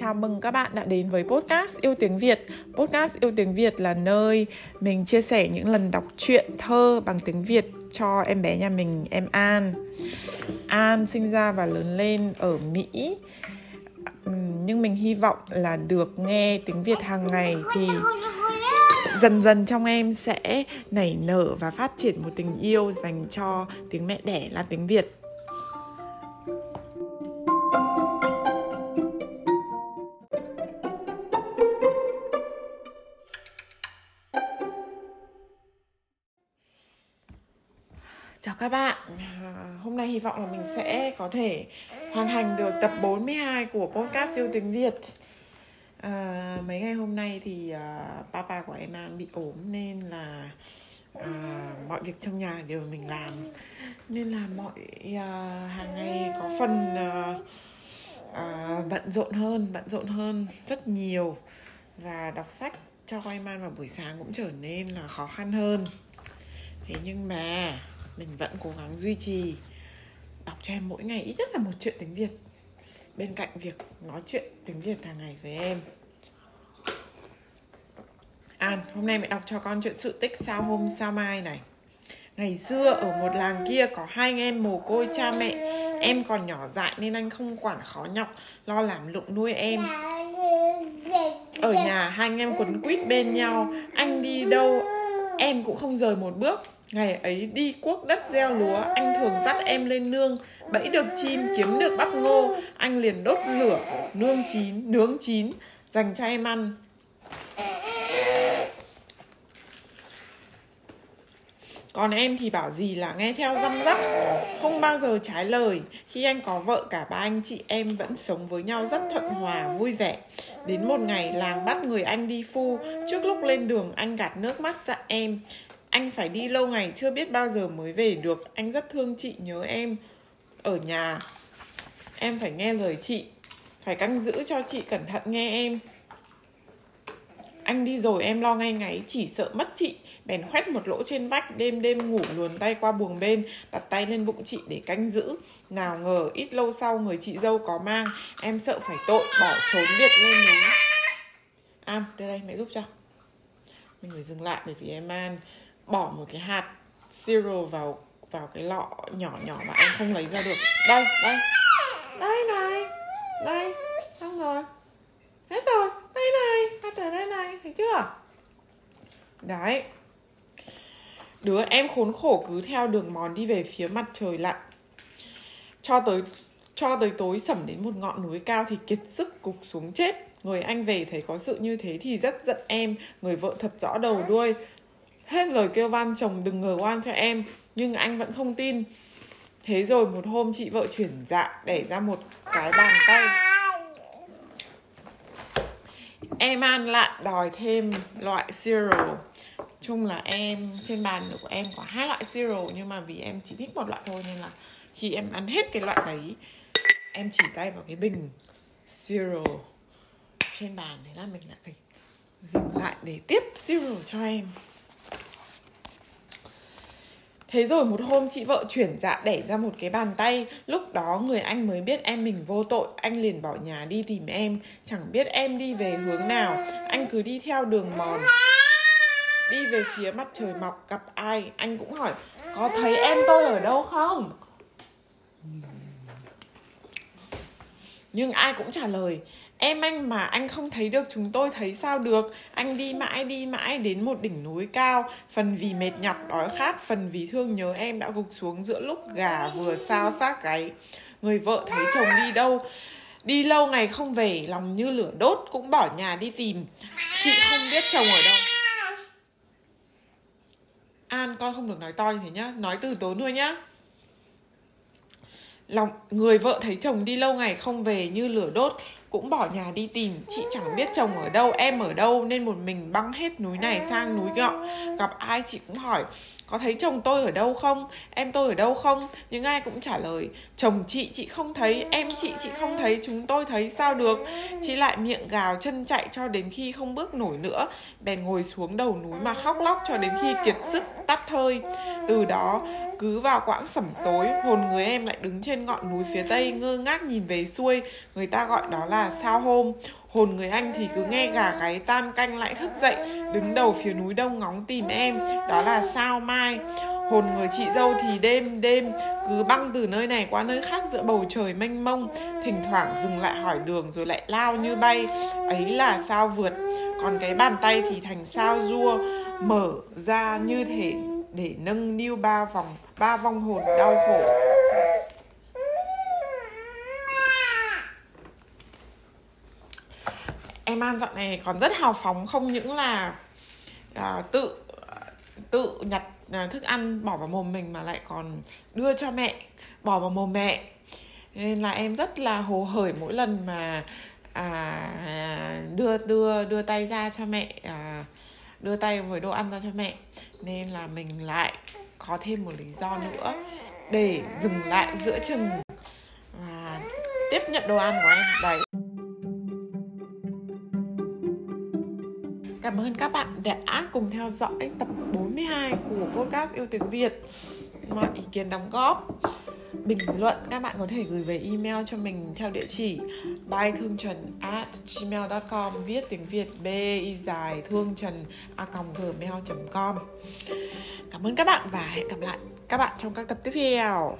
Chào mừng các bạn đã đến với podcast Yêu Tiếng Việt. Podcast Yêu Tiếng Việt là nơi mình chia sẻ những lần đọc truyện thơ bằng tiếng Việt cho em bé nhà mình, em An. An sinh ra và lớn lên ở Mỹ. Nhưng mình hy vọng là được nghe tiếng Việt hàng ngày thì dần dần trong em sẽ nảy nở và phát triển một tình yêu dành cho tiếng mẹ đẻ là tiếng Việt. Chào các bạn, à, hôm nay hy vọng là mình sẽ có thể hoàn thành được tập 42 của podcast yêu tiếng Việt. À, Mấy ngày hôm nay thì uh, papa của em An bị ốm nên là uh, mọi việc trong nhà đều mình làm. Nên là mọi uh, hàng ngày có phần uh, uh, bận rộn hơn, bận rộn hơn rất nhiều. Và đọc sách cho em An vào buổi sáng cũng trở nên là khó khăn hơn. Thế nhưng mà mình vẫn cố gắng duy trì đọc cho em mỗi ngày ít nhất là một chuyện tiếng Việt bên cạnh việc nói chuyện tiếng Việt hàng ngày với em. An, hôm nay mẹ đọc cho con chuyện sự tích sao hôm sao mai này. Ngày xưa ở một làng kia có hai anh em mồ côi cha mẹ Em còn nhỏ dại nên anh không quản khó nhọc Lo làm lụng nuôi em Ở nhà hai anh em quấn quýt bên nhau Anh đi đâu em cũng không rời một bước Ngày ấy đi cuốc đất gieo lúa Anh thường dắt em lên nương Bẫy được chim kiếm được bắp ngô. Anh liền đốt lửa Nương chín, nướng chín Dành cho em ăn. Còn em thì bảo gì là nghe theo răm rắp Không bao giờ trái lời. Khi anh có vợ cả ba anh chị em vẫn sống với nhau rất thuận hòa, vui vẻ. Đến một ngày làng bắt người anh đi phu. Trước lúc lên đường anh gạt nước mắt dặn em anh phải đi lâu ngày, chưa biết bao giờ mới về được. Anh rất thương chị, nhớ em. Ở nhà, em phải nghe lời chị. Phải canh giữ cho chị cẩn thận nghe em. Anh đi rồi, em lo ngay ngáy. Chỉ sợ mất chị. Bèn khoét một lỗ trên vách, đêm đêm ngủ luồn tay qua buồng bên. Đặt tay lên bụng chị để canh giữ. Nào ngờ, ít lâu sau người chị dâu có mang. Em sợ phải tội, bỏ trốn biệt lên núi. An, đưa đây, mẹ giúp cho. Mình phải dừng lại bởi vì em an bỏ một cái hạt siro vào vào cái lọ nhỏ nhỏ mà em không lấy ra được. Đây đây. Đây này. Đây. Xong rồi. Hết rồi. Đây này. Hạt ở đây này. Thấy chưa? Đấy. Đứa em khốn khổ cứ theo đường mòn đi về phía mặt trời lặn. Cho tới cho tới tối sẩm đến một ngọn núi cao thì kiệt sức cục xuống chết. Người anh về thấy có sự như thế thì rất giận em. Người vợ thật rõ đầu đuôi hết lời kêu van, chồng đừng ngờ oan cho em, nhưng anh vẫn không tin. Thế rồi một hôm chị vợ chuyển dạ để ra một cái bàn tay. Em an lại đòi thêm loại cereal chung là em, trên bàn của em có hai loại cereal nhưng mà vì em chỉ thích một loại thôi nên là khi em ăn hết cái loại đấy, em chỉ tay vào cái bình cereal trên bàn. Thế là mình lại phải dừng lại để tiếp cereal cho em. Thế rồi một hôm chị vợ chuyển dạ đẻ ra một cái bàn tay. Lúc đó người anh mới biết em mình vô tội. Anh liền bỏ nhà đi tìm em. Chẳng biết em đi về hướng nào. Anh cứ đi theo đường mòn. Đi về phía mặt trời mọc, gặp ai? Anh cũng hỏi, Có thấy em tôi ở đâu không? Nhưng ai cũng trả lời Em anh mà anh không thấy được chúng tôi thấy sao được? Anh đi mãi đi mãi đến một đỉnh núi cao. Phần vì mệt nhọc đói khát, Phần vì thương nhớ em đã gục xuống giữa lúc gà vừa sao sát gáy. Người vợ thấy chồng đi đâu? Đi lâu ngày không về, Lòng như lửa đốt, cũng bỏ nhà đi tìm. Chị không biết chồng ở đâu. An, con không được nói to như thế nhá. Nói từ tốn thôi nhá lòng, người vợ thấy chồng đi lâu ngày không về như lửa đốt, cũng bỏ nhà đi tìm. Chị chẳng biết chồng ở đâu, em ở đâu, nên một mình băng hết núi này sang núi nọ gặp ai chị cũng hỏi, có thấy chồng tôi ở đâu không? Em tôi ở đâu không? Nhưng ai cũng trả lời, chồng chị chị không thấy, em chị chị không thấy, chúng tôi thấy sao được? Chị lại miệng gào chân chạy cho đến khi không bước nổi nữa. Bèn ngồi xuống đầu núi mà khóc lóc cho đến khi kiệt sức tắt hơi từ đó cứ vào quãng sẩm tối hồn người em lại đứng trên ngọn núi phía tây ngơ ngác nhìn về xuôi. Người ta gọi đó là sao hôm. Hồn người anh thì cứ nghe gà gáy tan canh lại thức dậy đứng đầu phía núi đông ngóng tìm em đó là sao mai. Hồn người chị dâu thì đêm đêm cứ băng từ nơi này qua nơi khác giữa bầu trời mênh mông. Thỉnh thoảng dừng lại hỏi đường rồi lại lao như bay ấy là sao vượt? Còn cái bàn tay thì thành sao rua mở ra như thể để nâng niu ba vòng ba vong hồn đau khổ. Em An dạo này còn rất hào phóng không những là à, tự tự nhặt à, thức ăn bỏ vào mồm mình mà lại còn đưa cho mẹ bỏ vào mồm mẹ. Nên là em rất là hồ hởi mỗi lần mà à, đưa đưa đưa tay ra cho mẹ à, đưa tay với đồ ăn ra cho mẹ. Nên là mình lại có thêm một lý do nữa để dừng lại giữa chừng và tiếp nhận đồ ăn của em. Đấy. Cảm ơn các bạn đã cùng theo dõi tập 42 của podcast Yêu Tiếng Việt. Mọi ý kiến đóng góp bình luận, các bạn có thể gửi về email cho mình theo địa chỉ bài thương trần at gmail.com viết tiếng việt, b y dài thương trần a gmail.com cảm ơn các bạn và hẹn gặp lại các bạn trong các tập tiếp theo.